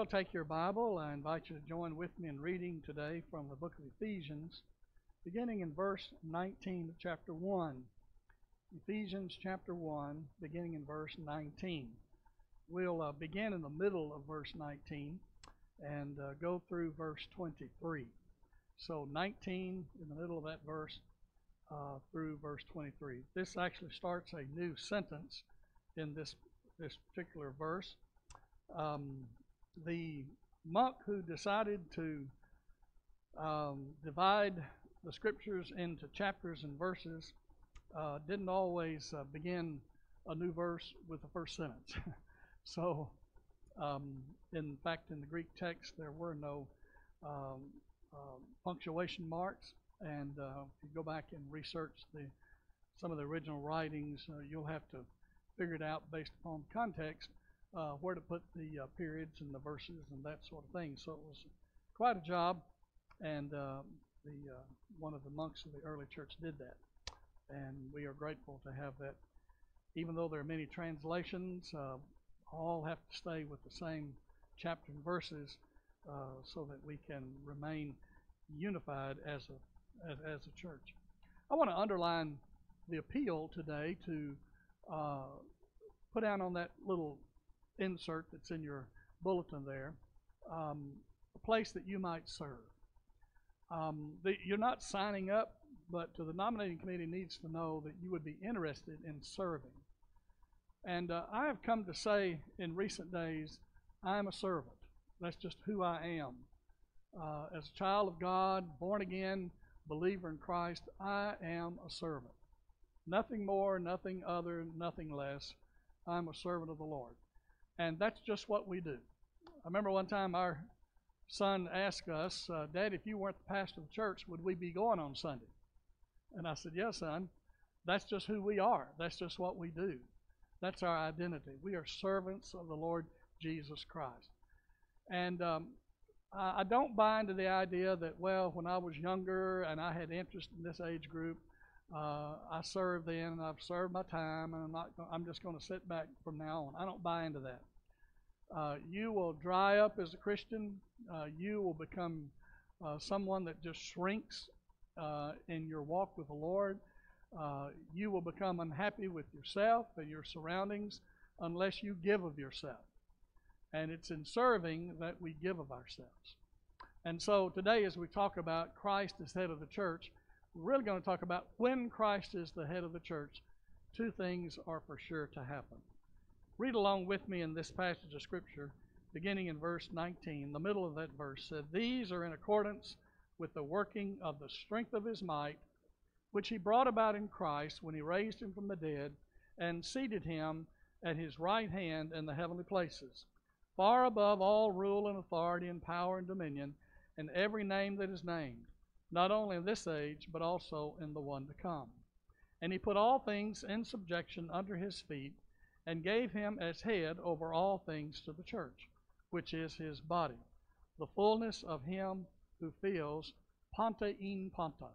Will, take your Bible. I invite you to join with me in reading today from the book of Ephesians, beginning in verse 19 of chapter 1. Ephesians chapter 1, beginning in verse 19. We'll uh, begin in the middle of verse 19 and uh, go through verse 23. So 19 in the middle of that verse uh, through verse 23. This actually starts a new sentence in this this particular verse. Um, the monk who decided to um, divide the scriptures into chapters and verses uh, didn't always uh, begin a new verse with the first sentence. so, um, in fact, in the Greek text, there were no um, uh, punctuation marks, and uh, if you go back and research the some of the original writings, uh, you'll have to figure it out based upon context uh, where to put the uh, periods and the verses and that sort of thing. So it was quite a job, and uh, the uh, one of the monks of the early church did that, and we are grateful to have that. Even though there are many translations, uh, all have to stay with the same chapter and verses, uh, so that we can remain unified as a as, as a church. I want to underline the appeal today to put down on that little insert that's in your bulletin there, um, a place that you might serve. Um, the, you're not signing up, but the nominating committee needs to know that you would be interested in serving. And uh, I have come to say in recent days, I'm a servant. That's just who I am. Uh, as a child of God, born again, believer in Christ, I am a servant. Nothing more, nothing other, nothing less. I'm a servant of the Lord. And that's just what we do. I remember one time our son asked us, uh, Dad, if you weren't the pastor of the church, would we be going on Sunday? And I said, Yes, son. That's just who we are. That's just what we do. That's our identity. We are servants of the Lord Jesus Christ. And um, I, don't buy into the idea that, well, when I was younger and I had interest in this age group, uh, I served then and I've served my time and I'm not. I'm just going to sit back from now on. I don't buy into that. Uh, you will dry up as a Christian. Uh, you will become uh, someone that just shrinks uh, in your walk with the Lord. Uh, you will become unhappy with yourself and your surroundings unless you give of yourself. And it's in serving that we give of ourselves. And so today, as we talk about Christ as head of the church, we're really going to talk about when Christ is the head of the church, two things are for sure to happen. Read along with me in this passage of Scripture, beginning in verse 19. The middle of that verse said, These are in accordance with the working of the strength of his might, which he brought about in Christ when he raised him from the dead and seated him at his right hand in the heavenly places, far above all rule and authority and power and dominion, and every name that is named, not only in this age, but also in the one to come. And he put all things in subjection under his feet and gave him as head over all things to the church, which is his body, the fullness of him who fills panta in panta,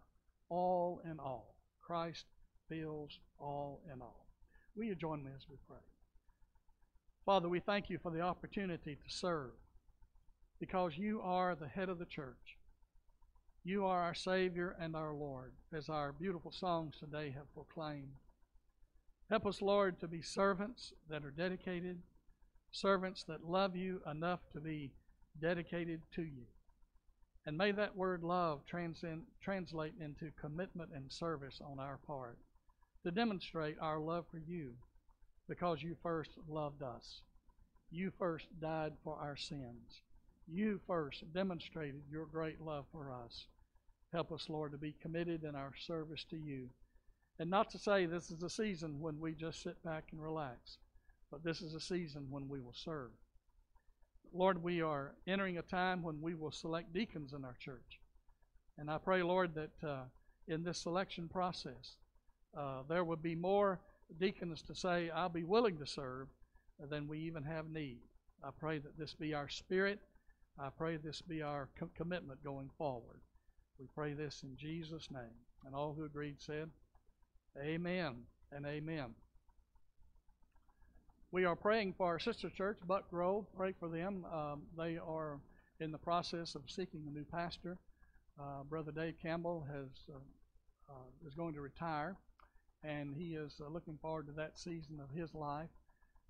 all in all. Christ fills all in all. Will you join me as we pray? Father, we thank you for the opportunity to serve because you are the head of the church. You are our Savior and our Lord, as our beautiful songs today have proclaimed. Help us, Lord, to be servants that are dedicated, servants that love you enough to be dedicated to you. And may that word love transcend, translate into commitment and service on our part to demonstrate our love for you because you first loved us. You first died for our sins. You first demonstrated your great love for us. Help us, Lord, to be committed in our service to you. And not to say this is a season when we just sit back and relax, but this is a season when we will serve. Lord, we are entering a time when we will select deacons in our church. And I pray, Lord, that uh, in this selection process, uh, there would be more deacons to say, I'll be willing to serve, than we even have need. I pray that this be our spirit. I pray this be our com- commitment going forward. We pray this in Jesus' name. And all who agreed said, Amen and amen. We are praying for our sister church, Buck Grove. Pray for them. Um, they are in the process of seeking a new pastor. Uh, Brother Dave Campbell has uh, uh, is going to retire, and he is uh, looking forward to that season of his life.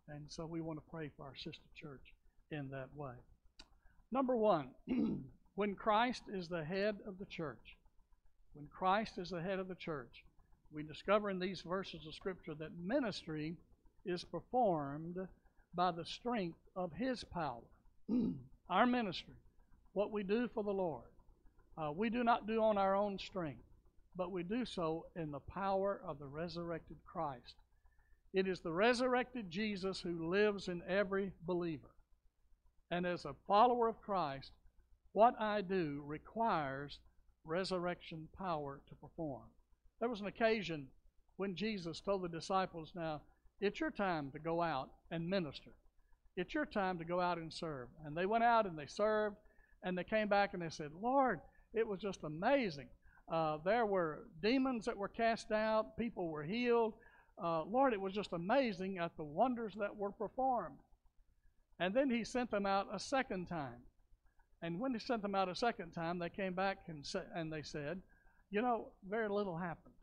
And so we want to pray for our sister church in that way. Number one, when Christ is the head of the church, when Christ is the head of the church, we discover in these verses of Scripture that ministry is performed by the strength of His power. our ministry, what we do for the Lord, uh, we do not do on our own strength, but we do so in the power of the resurrected Christ. It is the resurrected Jesus who lives in every believer. And as a follower of Christ, what I do requires resurrection power to perform. There was an occasion when Jesus told the disciples, Now, it's your time to go out and minister. It's your time to go out and serve. And they went out and they served, and they came back and they said, Lord, it was just amazing. Uh, there were demons that were cast out, people were healed. Uh, Lord, it was just amazing at the wonders that were performed. And then he sent them out a second time. And when he sent them out a second time, they came back and, sa- and they said, You know, very little happened.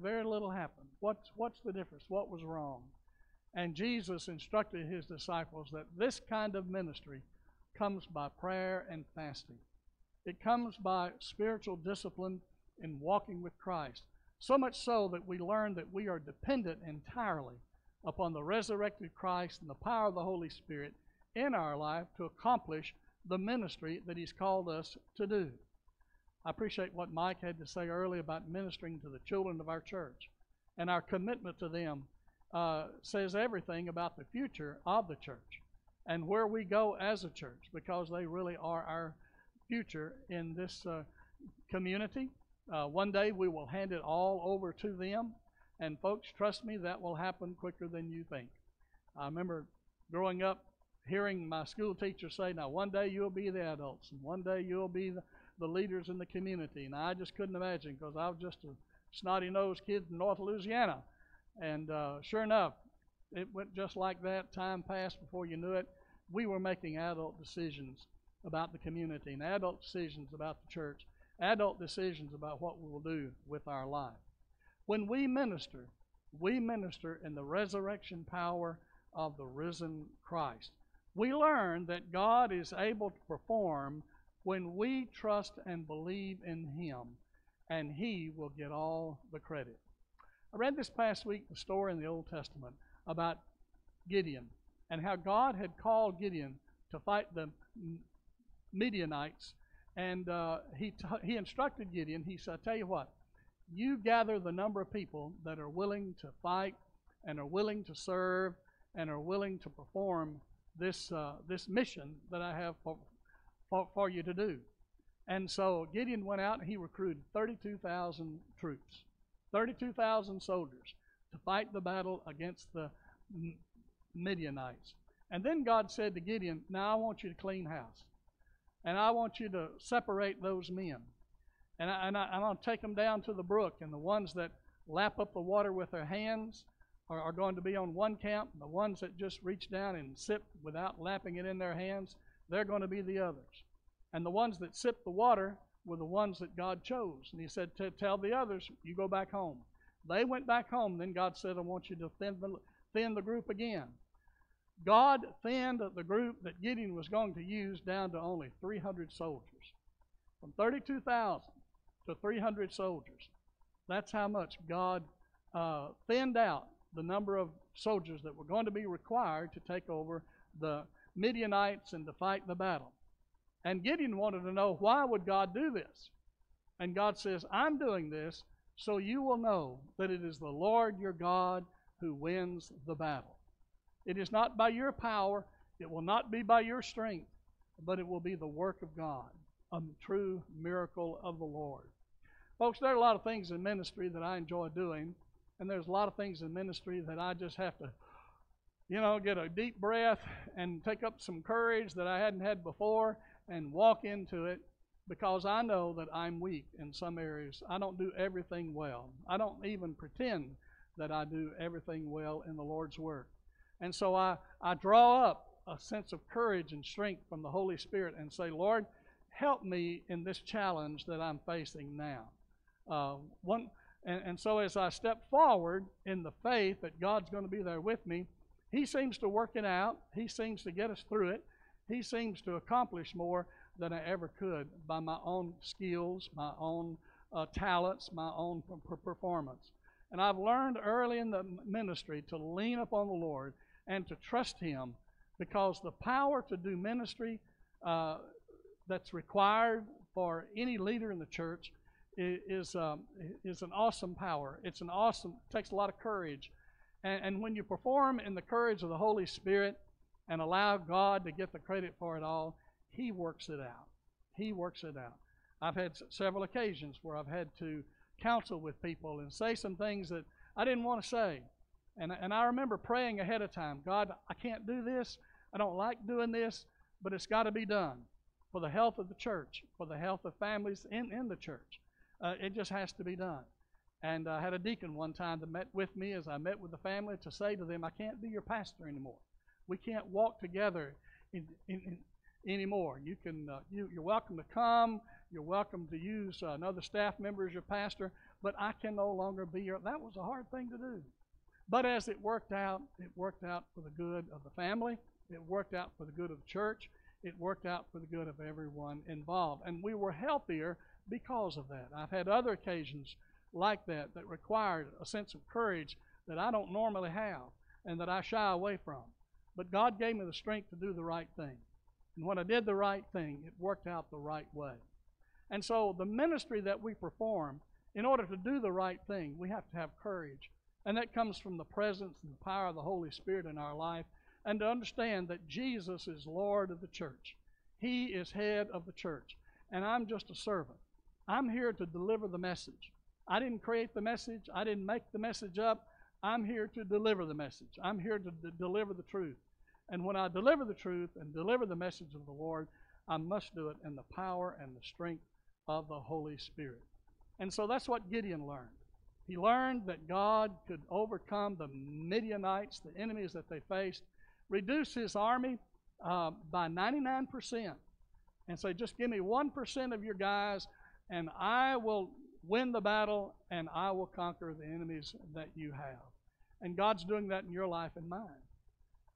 Very little happened. What's, what's the difference? What was wrong? And Jesus instructed his disciples that this kind of ministry comes by prayer and fasting. It comes by spiritual discipline in walking with Christ. So much so that we learn that we are dependent entirely upon the resurrected Christ and the power of the Holy Spirit in our life to accomplish the ministry that He's called us to do. I appreciate what Mike had to say earlier about ministering to the children of our church. And our commitment to them uh, says everything about the future of the church and where we go as a church because they really are our future in this uh, community. Uh, one day we will hand it all over to them. And folks, trust me, that will happen quicker than you think. I remember growing up hearing my school teacher say, Now, one day you'll be the adults, and one day you'll be the, the leaders in the community. And I just couldn't imagine because I was just a snotty nosed kid in North Louisiana. And uh, sure enough, it went just like that. Time passed before you knew it. We were making adult decisions about the community and adult decisions about the church, adult decisions about what we will do with our life. When we minister, we minister in the resurrection power of the risen Christ. We learn that God is able to perform when we trust and believe in Him, and He will get all the credit. I read this past week the story in the Old Testament about Gideon and how God had called Gideon to fight the Midianites. And uh, he, he instructed Gideon, he said, I tell you what, you gather the number of people that are willing to fight and are willing to serve and are willing to perform this, uh, this mission that I have for, for, you to do. And so Gideon went out and he recruited 32,000 troops, 32,000 soldiers to fight the battle against the Midianites. And then God said to Gideon, Now I want you to clean house. And I want you to separate those men. And, I, and I, I'm going to take them down to the brook. And the ones that lap up the water with their hands are, are going to be on one camp. The ones that just reach down and sip without lapping it in their hands, they're going to be the others. And the ones that sip the water were the ones that God chose. And He said, Tell the others, you go back home. They went back home. Then God said, I want you to thin the, thin the group again. God thinned the group that Gideon was going to use down to only 300 soldiers. From 32,000 to 300 soldiers. That's how much God uh, thinned out the number of soldiers that were going to be required to take over the Midianites and to fight the battle. And Gideon wanted to know why would God do this? And God says, I'm doing this so you will know that it is the Lord your God who wins the battle. It is not by your power, it will not be by your strength, but it will be the work of God, a true miracle of the Lord. Folks, there are a lot of things in ministry that I enjoy doing, and there's a lot of things in ministry that I just have to, you know, get a deep breath and take up some courage that I hadn't had before and walk into it because I know that I'm weak in some areas. I don't do everything well. I don't even pretend that I do everything well in the Lord's work. And so I, I draw up a sense of courage and strength from the Holy Spirit and say, Lord, help me in this challenge that I'm facing now. Uh, one, and, and so as I step forward in the faith that God's going to be there with me, He seems to work it out. He seems to get us through it. He seems to accomplish more than I ever could by my own skills, my own uh, talents, my own performance. And I've learned early in the ministry to lean upon the Lord and to trust Him because the power to do ministry uh, that's required for any leader in the church is, um, is an awesome power. It's an awesome, takes a lot of courage. And, and when you perform in the courage of the Holy Spirit and allow God to get the credit for it all, He works it out. He works it out. I've had several occasions where I've had to counsel with people and say some things that I didn't want to say. And, and I remember praying ahead of time God, I can't do this. I don't like doing this, but it's got to be done for the health of the church, for the health of families in, in the church. Uh, it just has to be done. And I had a deacon one time that met with me as I met with the family to say to them, I can't be your pastor anymore. We can't walk together in, in, in, anymore. You can, uh, you, you're welcome to come. You're welcome to use uh, another staff member as your pastor, but I can no longer be your. That was a hard thing to do. But as it worked out, it worked out for the good of the family. It worked out for the good of the church. It worked out for the good of everyone involved. And we were healthier because of that. I've had other occasions like that that required a sense of courage that I don't normally have and that I shy away from. But God gave me the strength to do the right thing. And when I did the right thing, it worked out the right way. And so the ministry that we perform, in order to do the right thing, we have to have courage. And that comes from the presence and the power of the Holy Spirit in our life, and to understand that Jesus is Lord of the church. He is head of the church, and I'm just a servant. I'm here to deliver the message. I didn't create the message, I didn't make the message up. I'm here to deliver the message. I'm here to d- deliver the truth. And when I deliver the truth and deliver the message of the Lord, I must do it in the power and the strength of the Holy Spirit. And so that's what Gideon learned. He learned that God could overcome the Midianites, the enemies that they faced, reduce his army uh, by 99%, and say, just give me 1% of your guys, and I will win the battle, and I will conquer the enemies that you have. And God's doing that in your life and mine.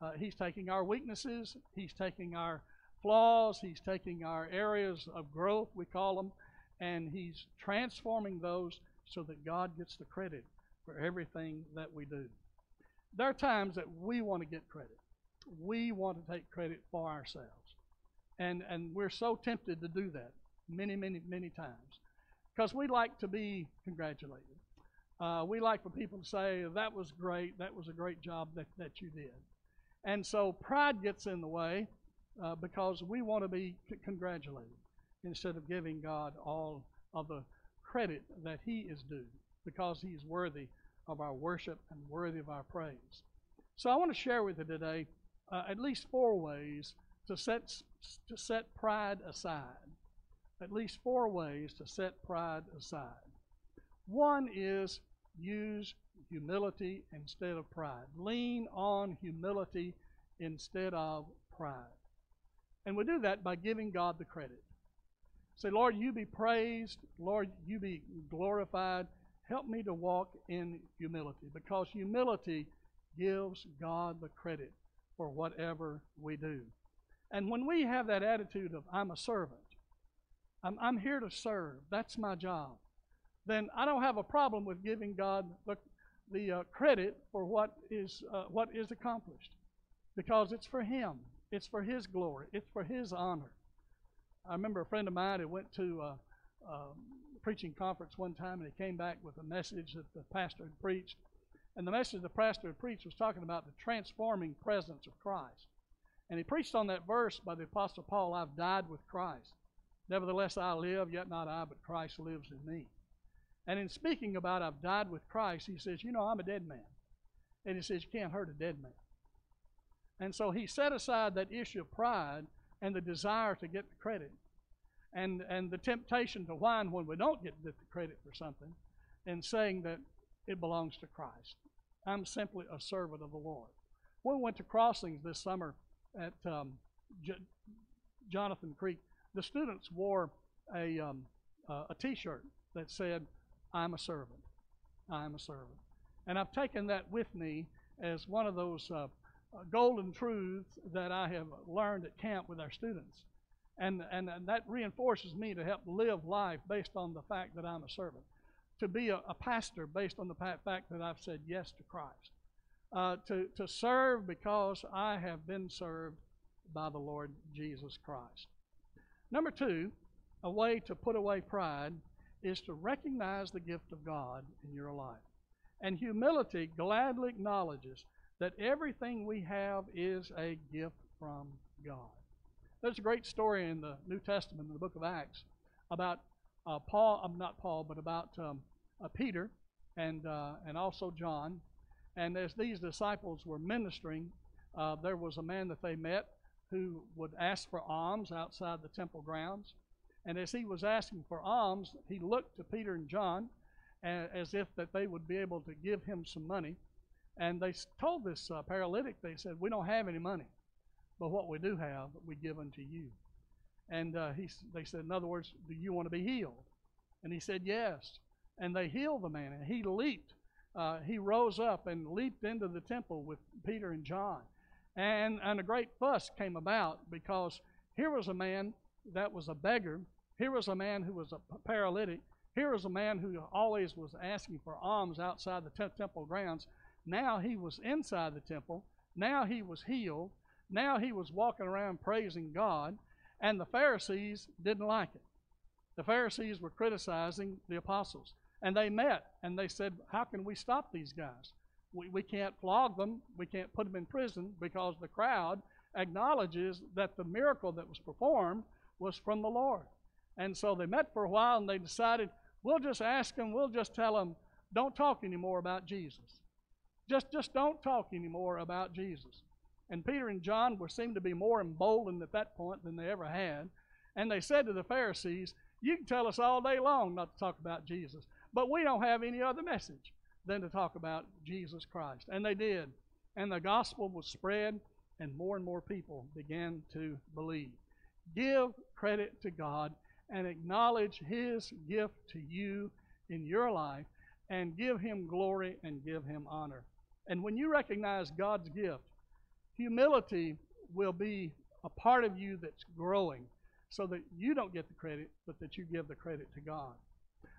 Uh, he's taking our weaknesses, He's taking our flaws, He's taking our areas of growth, we call them, and He's transforming those so that God gets the credit for everything that we do. There are times that we want to get credit. We want to take credit for ourselves. And, and we're so tempted to do that many, many, many times because we like to be congratulated. Uh, we like for people to say, that was great, that was a great job that, that you did. And so pride gets in the way uh, because we want to be c- congratulated instead of giving God all of the credit that He is due because He is worthy of our worship and worthy of our praise. So I want to share with you today uh, at least four ways to set, to set pride aside. At least four ways to set pride aside. One is use humility instead of pride. Lean on humility instead of pride. And we do that by giving God the credit. Say, Lord, you be praised. Lord, you be glorified. Help me to walk in humility because humility gives God the credit for whatever we do. And when we have that attitude of, I'm a servant, I'm, I'm here to serve, that's my job, then I don't have a problem with giving God the, the uh, credit for what is, uh, what is accomplished because it's for Him, it's for His glory, it's for His honor. I remember a friend of mine who went to a, a preaching conference one time and he came back with a message that the pastor had preached. And the message the pastor had preached was talking about the transforming presence of Christ. And he preached on that verse by the Apostle Paul I've died with Christ. Nevertheless, I live, yet not I, but Christ lives in me. And in speaking about I've died with Christ, he says, You know, I'm a dead man. And he says, You can't hurt a dead man. And so he set aside that issue of pride and the desire to get the credit and, and the temptation to whine when we don't get the credit for something and saying that it belongs to Christ. I'm simply a servant of the Lord. We went to crossings this summer at um, J- Jonathan Creek, the students wore a, um, uh, a T-shirt that said, "I'm a servant. I'm a servant." And I've taken that with me as one of those uh, uh, golden truths that I have learned at camp with our students. And, and, and that reinforces me to help live life based on the fact that I'm a servant, to be a, a pastor based on the fact that I've said yes to Christ, uh, to, to serve because I have been served by the Lord Jesus Christ. Number two, a way to put away pride is to recognize the gift of God in your life. And humility gladly acknowledges that everything we have is a gift from God. There's a great story in the New Testament, in the book of Acts, about uh, Paul, um, not Paul, but about um, uh, Peter and, uh, and also John. And as these disciples were ministering, uh, there was a man that they met who would ask for alms outside the temple grounds. And as he was asking for alms, he looked to Peter and John as if that they would be able to give him some money. And they told this uh, paralytic, they said, We don't have any money, but what we do have, we give unto you. And uh, he, they said, In other words, do you want to be healed? And he said, Yes. And they healed the man, and he leaped. Uh, he rose up and leaped into the temple with Peter and John. And, and a great fuss came about because here was a man that was a beggar. Here was a man who was a paralytic. Here was a man who always was asking for alms outside the temple grounds. Now he was inside the temple. Now he was healed. Now he was walking around praising God. And the Pharisees didn't like it. The Pharisees were criticizing the apostles. And they met and they said, How can we stop these guys? We, we can't flog them. We can't put them in prison because the crowd acknowledges that the miracle that was performed was from the Lord. And so they met for a while and they decided, we'll just ask them, we'll just tell them, don't talk anymore about Jesus. Just, just don't talk anymore about Jesus. And Peter and John were seemed to be more emboldened at that point than they ever had. And they said to the Pharisees, You can tell us all day long not to talk about Jesus, but we don't have any other message than to talk about Jesus Christ. And they did. And the gospel was spread, and more and more people began to believe. Give credit to God and acknowledge His gift to you in your life, and give Him glory and give Him honor. And when you recognize God's gift, humility will be a part of you that's growing so that you don't get the credit, but that you give the credit to God.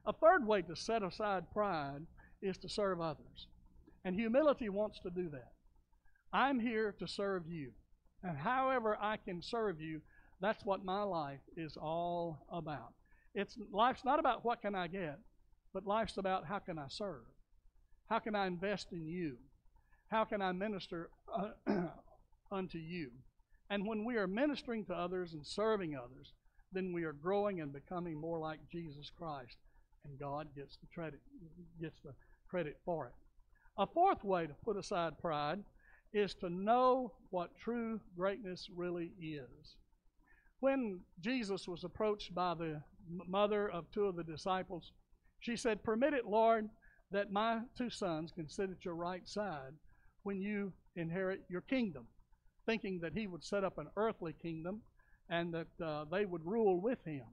A third way to set aside pride is to serve others. And humility wants to do that. I'm here to serve you. And however I can serve you, that's what my life is all about. It's life's not about what can I get, but life's about how can I serve? How can I invest in you? How can I minister uh, unto you? And when we are ministering to others and serving others, then we are growing and becoming more like Jesus Christ, and God gets the credit gets the credit for it. A fourth way to put aside pride is to know what true greatness really is. When Jesus was approached by the mother of two of the disciples, she said, Permit it, Lord, that my two sons can sit at your right side when you inherit your kingdom, thinking that he would set up an earthly kingdom and that uh, they would rule with him.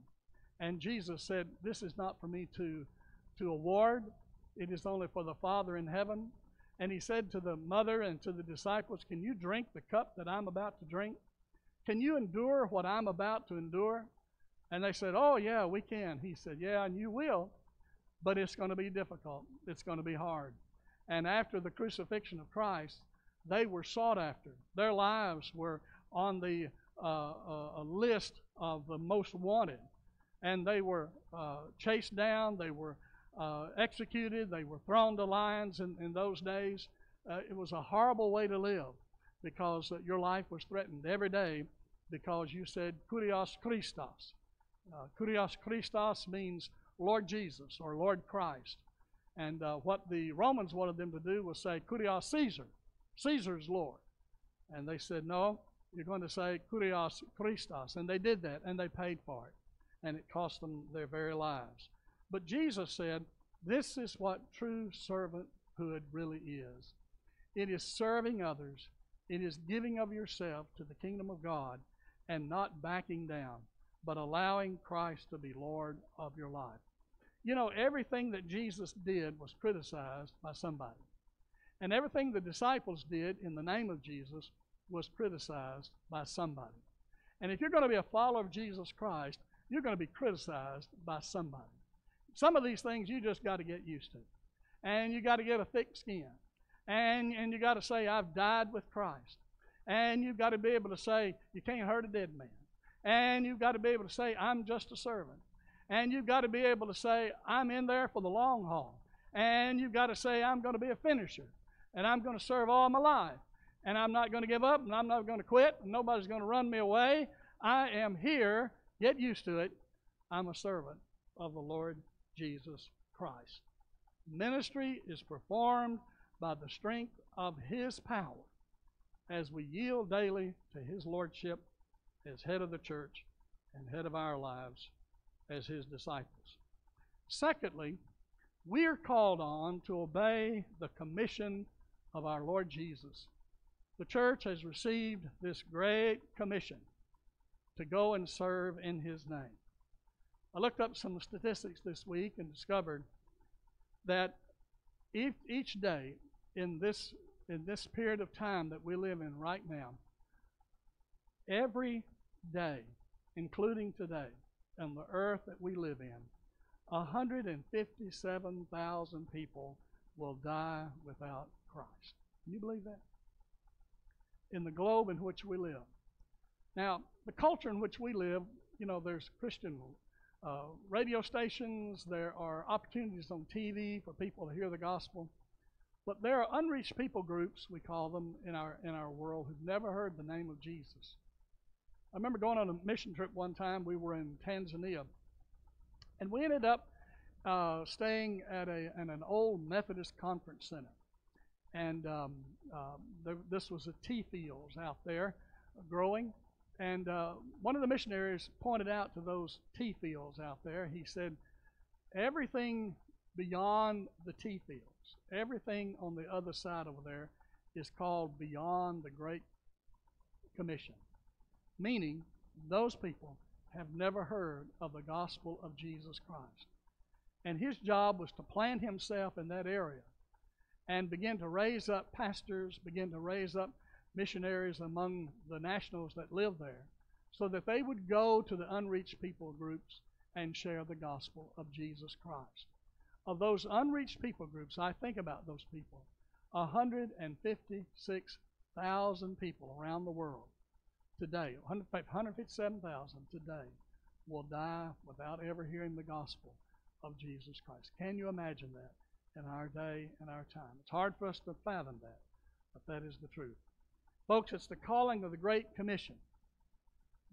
And Jesus said, This is not for me to, to award, it is only for the Father in heaven. And he said to the mother and to the disciples, Can you drink the cup that I'm about to drink? Can you endure what I'm about to endure? And they said, Oh, yeah, we can. He said, Yeah, and you will, but it's going to be difficult. It's going to be hard. And after the crucifixion of Christ, they were sought after. Their lives were on the uh, uh, list of the most wanted. And they were uh, chased down, they were uh, executed, they were thrown to lions in, in those days. Uh, it was a horrible way to live because uh, your life was threatened every day because you said Kurios Christos. Uh, Kurios Christos means Lord Jesus or Lord Christ. And uh, what the Romans wanted them to do was say Kurios Caesar, Caesar's Lord. And they said, no, you're going to say Kurios Christos. And they did that, and they paid for it. And it cost them their very lives. But Jesus said, This is what true servanthood really is it is serving others, It is giving of yourself to the kingdom of God and not backing down, but allowing Christ to be Lord of your life. You know, everything that Jesus did was criticized by somebody. And everything the disciples did in the name of Jesus was criticized by somebody. And if you're going to be a follower of Jesus Christ, you're going to be criticized by somebody. Some of these things you just got to get used to. And you got to get a thick skin. And, and you got to say, I've died with Christ. And you've got to be able to say, you can't hurt a dead man. And you've got to be able to say, I'm just a servant. And you've got to be able to say, I'm in there for the long haul. And you've got to say, I'm going to be a finisher. And I'm going to serve all my life. And I'm not going to give up. And I'm not going to quit. And nobody's going to run me away. I am here. Get used to it. I'm a servant of the Lord Jesus Christ. Ministry is performed by the strength of His power as we yield daily to His Lordship as head of the church and head of our lives as His disciples. Secondly, we are called on to obey the commission of our Lord Jesus. The church has received this great commission to go and serve in His name. I looked up some statistics this week and discovered that each day in this in this period of time that we live in right now, every day, including today, on the earth that we live in, 157,000 people will die without Christ. Can you believe that? In the globe in which we live. Now, the culture in which we live, you know, there's Christian uh, radio stations, there are opportunities on TV for people to hear the gospel. But there are unreached people groups, we call them in our in our world, who've never heard the name of Jesus. I remember going on a mission trip one time. We were in Tanzania, and we ended up uh, staying at a at an old Methodist conference center. And um, uh, there, this was a tea fields out there, growing. And uh, one of the missionaries pointed out to those tea fields out there. He said, everything beyond the tea fields Everything on the other side over there is called beyond the Great Commission, meaning those people have never heard of the gospel of Jesus Christ. And his job was to plant himself in that area and begin to raise up pastors, begin to raise up missionaries among the nationals that live there, so that they would go to the unreached people groups and share the gospel of Jesus Christ of those unreached people groups, I think about those people. 156,000 people around the world today, 157,000 today, will die without ever hearing the gospel of Jesus Christ. Can you imagine that in our day and our time? It's hard for us to fathom that, but that is the truth. Folks, it's the calling of the Great Commission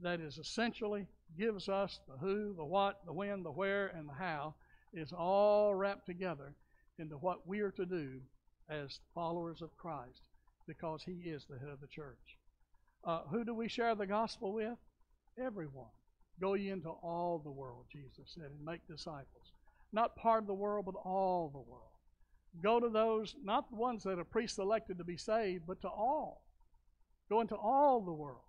that is essentially gives us the who, the what, the when, the where, and the how is all wrapped together into what we are to do as followers of Christ because He is the head of the church. Uh, who do we share the gospel with? Everyone. Go ye into all the world, Jesus said, and make disciples. Not part of the world, but all the world. Go to those, not the ones that are pre selected to be saved, but to all. Go into all the world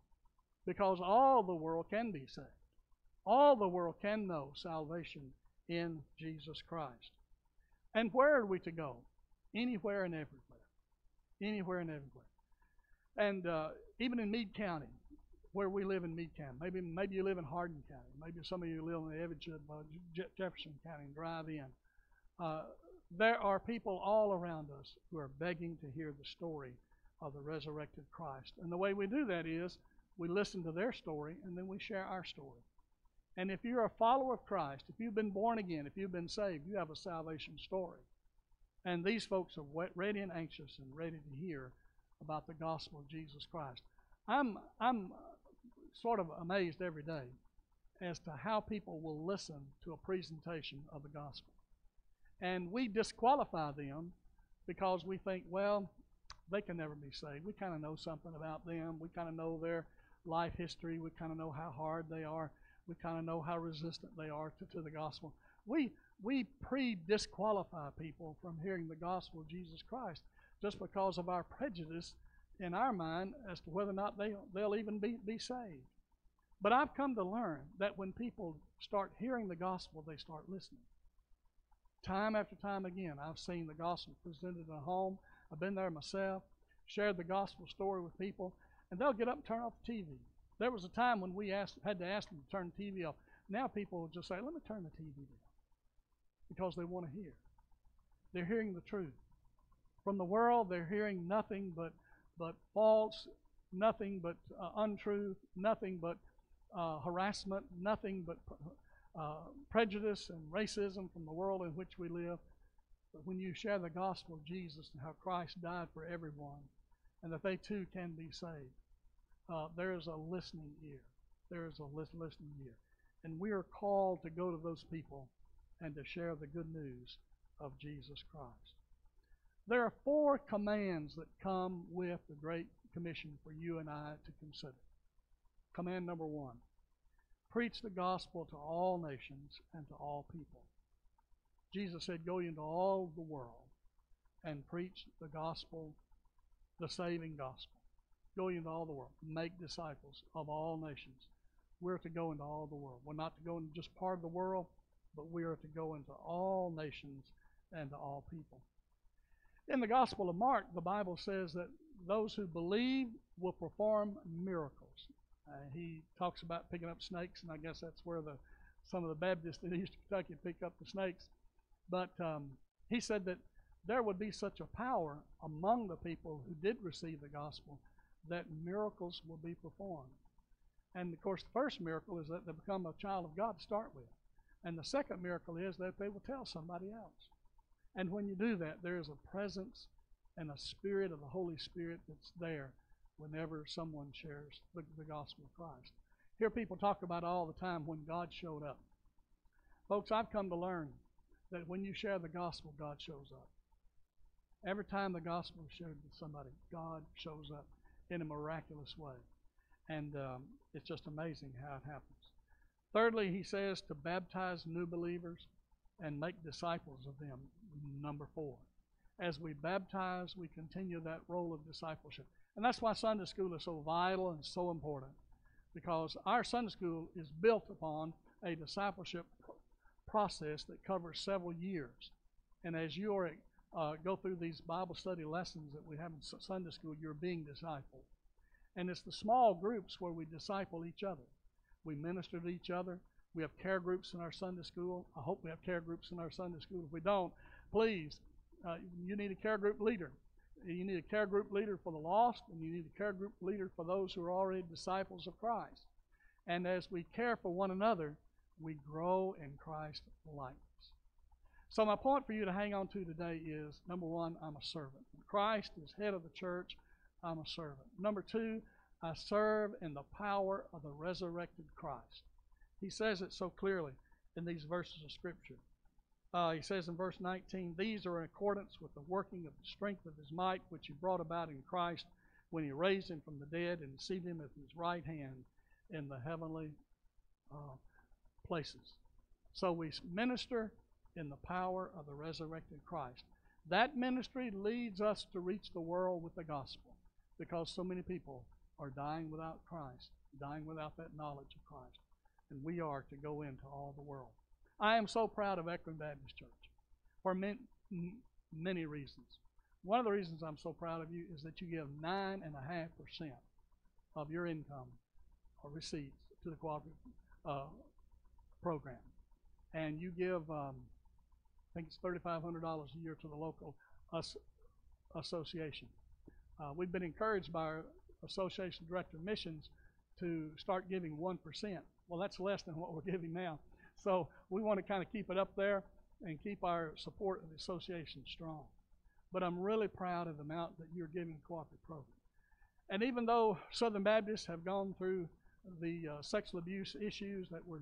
because all the world can be saved. All the world can know salvation in Jesus Christ. And where are we to go? Anywhere and everywhere. Anywhere and everywhere. And uh, even in Meade County, where we live in Meade County, maybe maybe you live in Hardin County, maybe some of you live in the Jefferson County and drive in. Uh, there are people all around us who are begging to hear the story of the resurrected Christ. And the way we do that is we listen to their story and then we share our story. And if you're a follower of Christ, if you've been born again, if you've been saved, you have a salvation story. And these folks are ready and anxious and ready to hear about the gospel of Jesus Christ. I'm, I'm sort of amazed every day as to how people will listen to a presentation of the gospel. And we disqualify them because we think, well, they can never be saved. We kind of know something about them. We kind of know their life history. We kind of know how hard they are we kind of know how resistant they are to, to the gospel. We, we pre disqualify people from hearing the gospel of Jesus Christ just because of our prejudice in our mind as to whether or not they, they'll even be, be saved. But I've come to learn that when people start hearing the gospel, they start listening. Time after time again, I've seen the gospel presented in a home. I've been there myself, shared the gospel story with people, and they'll get up and turn off the TV. There was a time when we asked, had to ask them to turn the TV off. Now people just say, let me turn the TV down because they want to hear. They're hearing the truth. From the world, they're hearing nothing but, but false, nothing but uh, untruth, nothing but uh, harassment, nothing but uh, prejudice and racism from the world in which we live. But when you share the gospel of Jesus and how Christ died for everyone, and that they too can be saved, uh, there is a listening ear. There is a listening ear. And we are called to go to those people and to share the good news of Jesus Christ. There are four commands that come with the Great Commission for you and I to consider. Command number one preach the gospel to all nations and to all people. Jesus said, Go into all the world and preach the gospel, the saving gospel. Go into all the world, make disciples of all nations. We're to go into all the world. We're not to go into just part of the world, but we are to go into all nations and to all people. In the Gospel of Mark, the Bible says that those who believe will perform miracles. Uh, he talks about picking up snakes, and I guess that's where the some of the Baptists in Eastern Kentucky pick up the snakes. But um, he said that there would be such a power among the people who did receive the gospel that miracles will be performed. And of course, the first miracle is that they become a child of God to start with. And the second miracle is that they will tell somebody else. And when you do that, there is a presence and a spirit of the Holy Spirit that's there whenever someone shares the, the gospel of Christ. Hear people talk about all the time when God showed up. Folks, I've come to learn that when you share the gospel, God shows up. Every time the gospel is shared with somebody, God shows up in a miraculous way. And um, it's just amazing how it happens. Thirdly, he says to baptize new believers and make disciples of them. Number four. As we baptize, we continue that role of discipleship. And that's why Sunday school is so vital and so important. Because our Sunday school is built upon a discipleship process that covers several years. And as you are, uh, go through these Bible study lessons that we have in Sunday school, you're being discipled. And it's the small groups where we disciple each other. We minister to each other. We have care groups in our Sunday school. I hope we have care groups in our Sunday school. If we don't, please, uh, you need a care group leader. You need a care group leader for the lost, and you need a care group leader for those who are already disciples of Christ. And as we care for one another, we grow in Christ likeness. So, my point for you to hang on to today is number one, I'm a servant. Christ is head of the church. I'm a servant. Number two, I serve in the power of the resurrected Christ. He says it so clearly in these verses of Scripture. Uh, he says in verse 19, These are in accordance with the working of the strength of his might, which he brought about in Christ when he raised him from the dead and seated him at his right hand in the heavenly uh, places. So we minister in the power of the resurrected Christ. That ministry leads us to reach the world with the gospel because so many people are dying without Christ, dying without that knowledge of Christ. And we are to go into all the world. I am so proud of Ekron Baptist Church for many, many reasons. One of the reasons I'm so proud of you is that you give 9.5% of your income or receipts to the cooperative uh, program. And you give, um, I think it's $3,500 a year to the local us, association. Uh, we've been encouraged by our Association Director of Missions to start giving 1%. Well, that's less than what we're giving now. So we want to kind of keep it up there and keep our support of the association strong. But I'm really proud of the amount that you're giving the cooperative program. And even though Southern Baptists have gone through the uh, sexual abuse issues that we're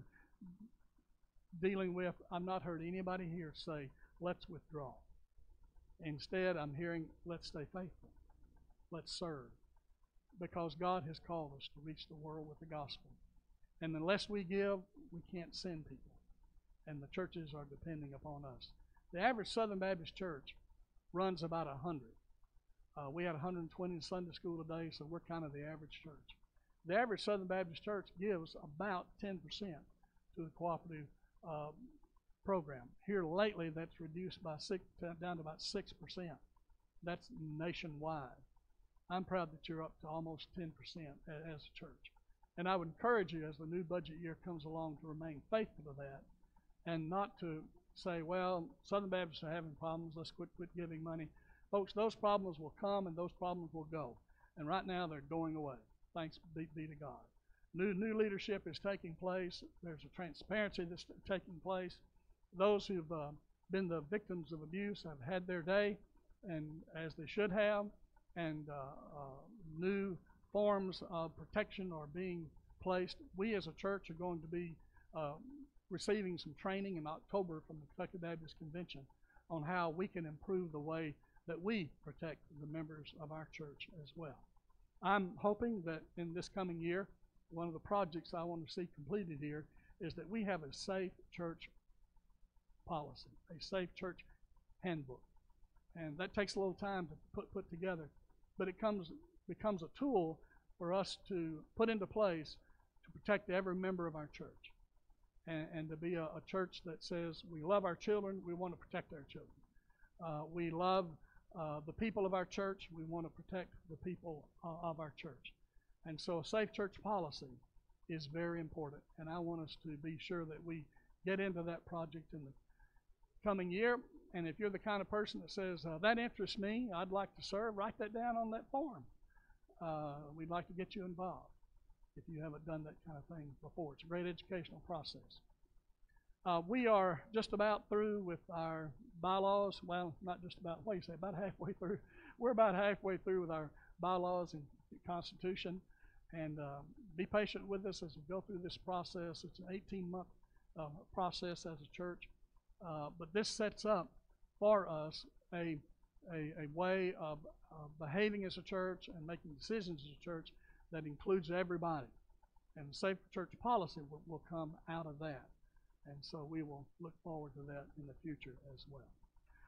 dealing with, I've not heard anybody here say, let's withdraw. Instead, I'm hearing, let's stay faithful. Let's serve because God has called us to reach the world with the gospel. And unless we give, we can't send people. And the churches are depending upon us. The average Southern Baptist church runs about a hundred. Uh, we had 120 in Sunday school today, so we're kind of the average church. The average Southern Baptist church gives about 10% to the cooperative uh, program. Here lately, that's reduced by six, down to about 6%. That's nationwide. I'm proud that you're up to almost 10% as a church. And I would encourage you as the new budget year comes along to remain faithful to that and not to say, well, Southern Baptists are having problems, let's quit, quit giving money. Folks, those problems will come and those problems will go. And right now they're going away. Thanks be, be to God. New, new leadership is taking place. There's a transparency that's taking place. Those who've uh, been the victims of abuse have had their day, and as they should have, and uh, uh, new forms of protection are being placed. We as a church are going to be uh, receiving some training in October from the Kentucky Baptist Convention on how we can improve the way that we protect the members of our church as well. I'm hoping that in this coming year, one of the projects I want to see completed here is that we have a safe church policy, a safe church handbook. And that takes a little time to put, put together, but it comes becomes a tool for us to put into place to protect every member of our church. And, and to be a, a, church that says we love our children, we want to protect our children. Uh, we love uh, the people of our church, we want to protect the people uh, of our church. And so a safe church policy is very important. And I want us to be sure that we get into that project in the coming year. And if you're the kind of person that says, uh, that interests me, I'd like to serve, write that down on that form. Uh, we'd like to get you involved if you haven't done that kind of thing before. It's a great educational process. Uh, we are just about through with our bylaws. Well, not just about, what you say, about halfway through. We're about halfway through with our bylaws and Constitution. And uh, be patient with us as we go through this process. It's an 18 month uh, process as a church. Uh, but this sets up for us a, a, a way of behaving as a church and making decisions as a church that includes everybody. And the safe church policy will, will come out of that. And so we will look forward to that in the future as well.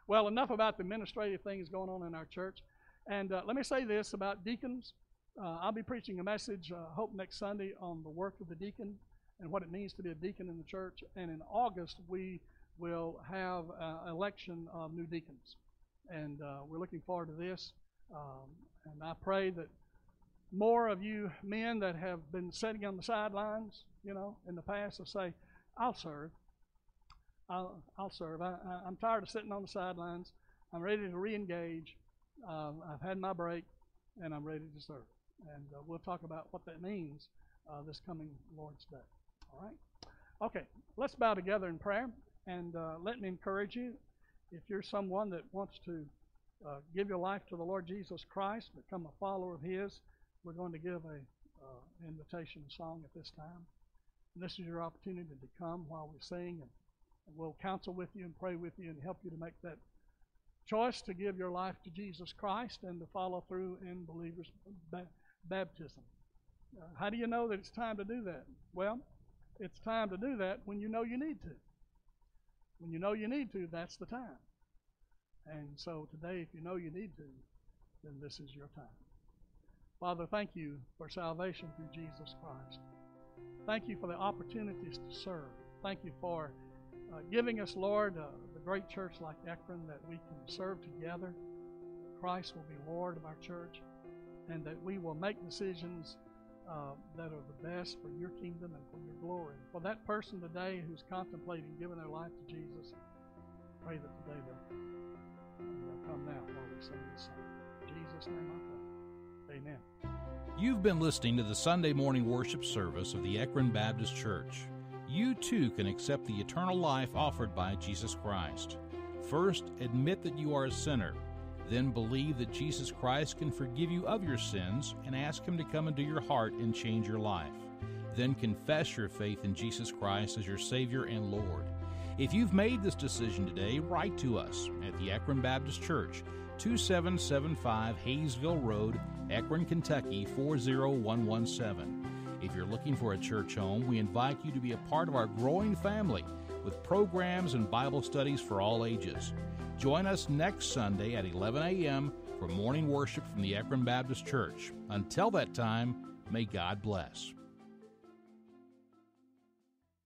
Well, enough about the administrative things going on in our church. And uh, let me say this about deacons. Uh, I'll be preaching a message, uh, hope next Sunday, on the work of the deacon and what it means to be a deacon in the church. And in August, we will have an election of new deacons. And uh, we're looking forward to this. Um, and I pray that more of you men that have been sitting on the sidelines, you know, in the past will say, I'll serve. I'll, I'll serve. I, am tired of sitting on the sidelines. I'm ready to re-engage. Um, I've had my break, and I'm ready to serve. And uh, we'll talk about what that means uh, this coming Lord's Day. All right? Okay, let's bow together in prayer. And uh, let me encourage you, if you're someone that wants to uh, give your life to the Lord Jesus Christ, become a follower of His, we're going to give a uh, invitation song at this time. And this is your opportunity to come while we sing, and, we'll counsel with you and pray with you and help you to make that choice to give your life to Jesus Christ and to follow through in believers' baptism. How do you know that it's time to do that? Well, it's time to do that when you know you need to. When you know you need to, that's the time. And so today, if you know you need to, then this is your time. Father, thank you for salvation through Jesus Christ. Thank you for the opportunities to serve. Thank you for uh, giving us, Lord, uh, the great church like Ekron that we can serve together. Christ will be Lord of our church, and that we will make decisions uh, that are the best for your kingdom and for your glory. For that person today who's contemplating giving their life to Jesus, pray that today they'll, they'll come now while we sing this song. In Jesus' name I pray. Amen. You've been listening to the Sunday morning worship service of the Ekron Baptist Church. You too can accept the eternal life offered by Jesus Christ. First, admit that you are a sinner. Then believe that Jesus Christ can forgive you of your sins and ask Him to come into your heart and change your life. Then confess your faith in Jesus Christ as your Savior and Lord. If you've made this decision today, write to us at the Ekron Baptist Church, 2775 Hayesville Road, Ekron, Kentucky 40117. If you're looking for a church home, we invite you to be a part of our growing family with programs and Bible studies for all ages. Join us next Sunday at 11 a.m. for morning worship from the Ekron Baptist Church. Until that time, may God bless.